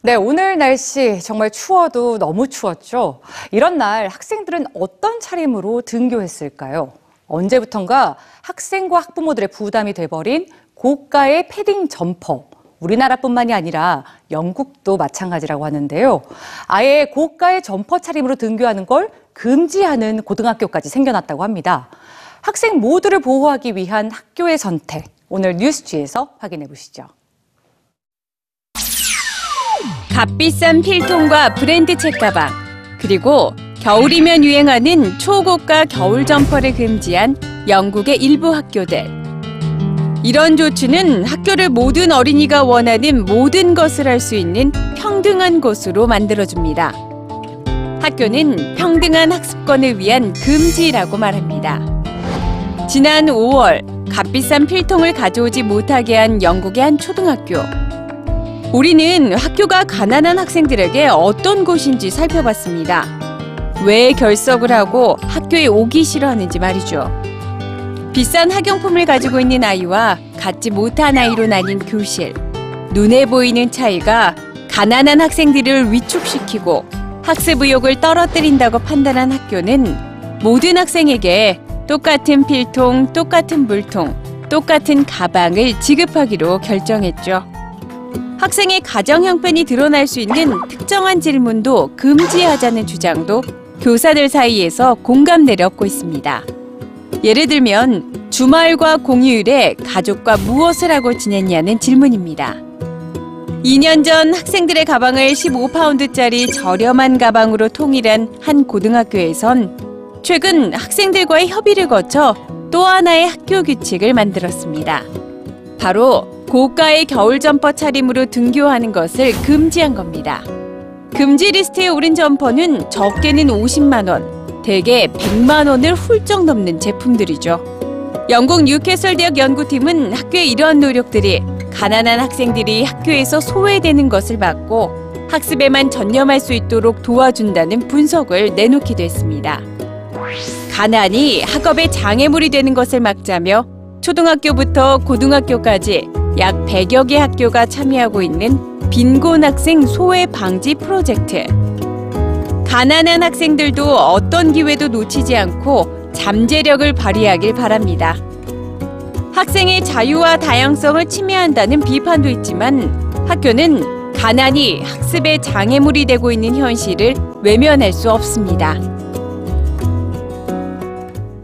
네, 오늘 날씨 정말 추워도 너무 추웠죠. 이런 날 학생들은 어떤 차림으로 등교했을까요? 언제부턴가 학생과 학부모들의 부담이 돼버린 고가의 패딩 점퍼. 우리나라뿐만이 아니라 영국도 마찬가지라고 하는데요. 아예 고가의 점퍼 차림으로 등교하는 걸 금지하는 고등학교까지 생겨났다고 합니다. 학생 모두를 보호하기 위한 학교의 선택. 오늘 뉴스G에서 확인해 보시죠. 값비싼 필통과 브랜드 책가방, 그리고 겨울이면 유행하는 초고가 겨울 점퍼를 금지한 영국의 일부 학교들. 이런 조치는 학교를 모든 어린이가 원하는 모든 것을 할 수 있는 평등한 곳으로 만들어줍니다. 학교는 평등한 학습권을 위한 금지라고 말합니다. 지난 5월 값비싼 필통을 가져오지 못하게 한 영국의 한 초등학교. 우리는 학교가 가난한 학생들에게 어떤 곳인지 살펴봤습니다. 왜 결석을 하고 학교에 오기 싫어하는지 말이죠. 비싼 학용품을 가지고 있는 아이와 갖지 못한 아이로 나뉜 교실. 눈에 보이는 차이가 가난한 학생들을 위축시키고 학습 의욕을 떨어뜨린다고 판단한 학교는 모든 학생에게 똑같은 필통, 똑같은 물통, 똑같은 가방을 지급하기로 결정했죠. 학생의 가정 형편이 드러날 수 있는 특정한 질문도 금지하자는 주장도 교사들 사이에서 공감대를 얻고 있습니다. 예를 들면 주말과 공휴일에 가족과 무엇을 하고 지냈냐는 질문입니다. 2년 전 학생들의 가방을 15파운드짜리 저렴한 가방으로 통일한 한 고등학교에선 최근 학생들과의 협의를 거쳐 또 하나의 학교 규칙을 만들었습니다. 바로 고가의 겨울 점퍼 차림으로 등교하는 것을 금지한 겁니다. 금지 리스트에 오른 점퍼는 적게는 50만 원, 대개 100만 원을 훌쩍 넘는 제품들이죠. 영국 뉴캐슬 대학 연구팀은 학교의 이러한 노력들이 가난한 학생들이 학교에서 소외되는 것을 막고 학습에만 전념할 수 있도록 도와준다는 분석을 내놓기도 했습니다. 가난이 학업의 장애물이 되는 것을 막자며 초등학교부터 고등학교까지 약 100여 개 학교가 참여하고 있는 빈곤 학생 소외 방지 프로젝트. 가난한 학생들도 어떤 기회도 놓치지 않고 잠재력을 발휘하길 바랍니다. 학생의 자유와 다양성을 침해한다는 비판도 있지만 학교는 가난이 학습의 장애물이 되고 있는 현실을 외면할 수 없습니다.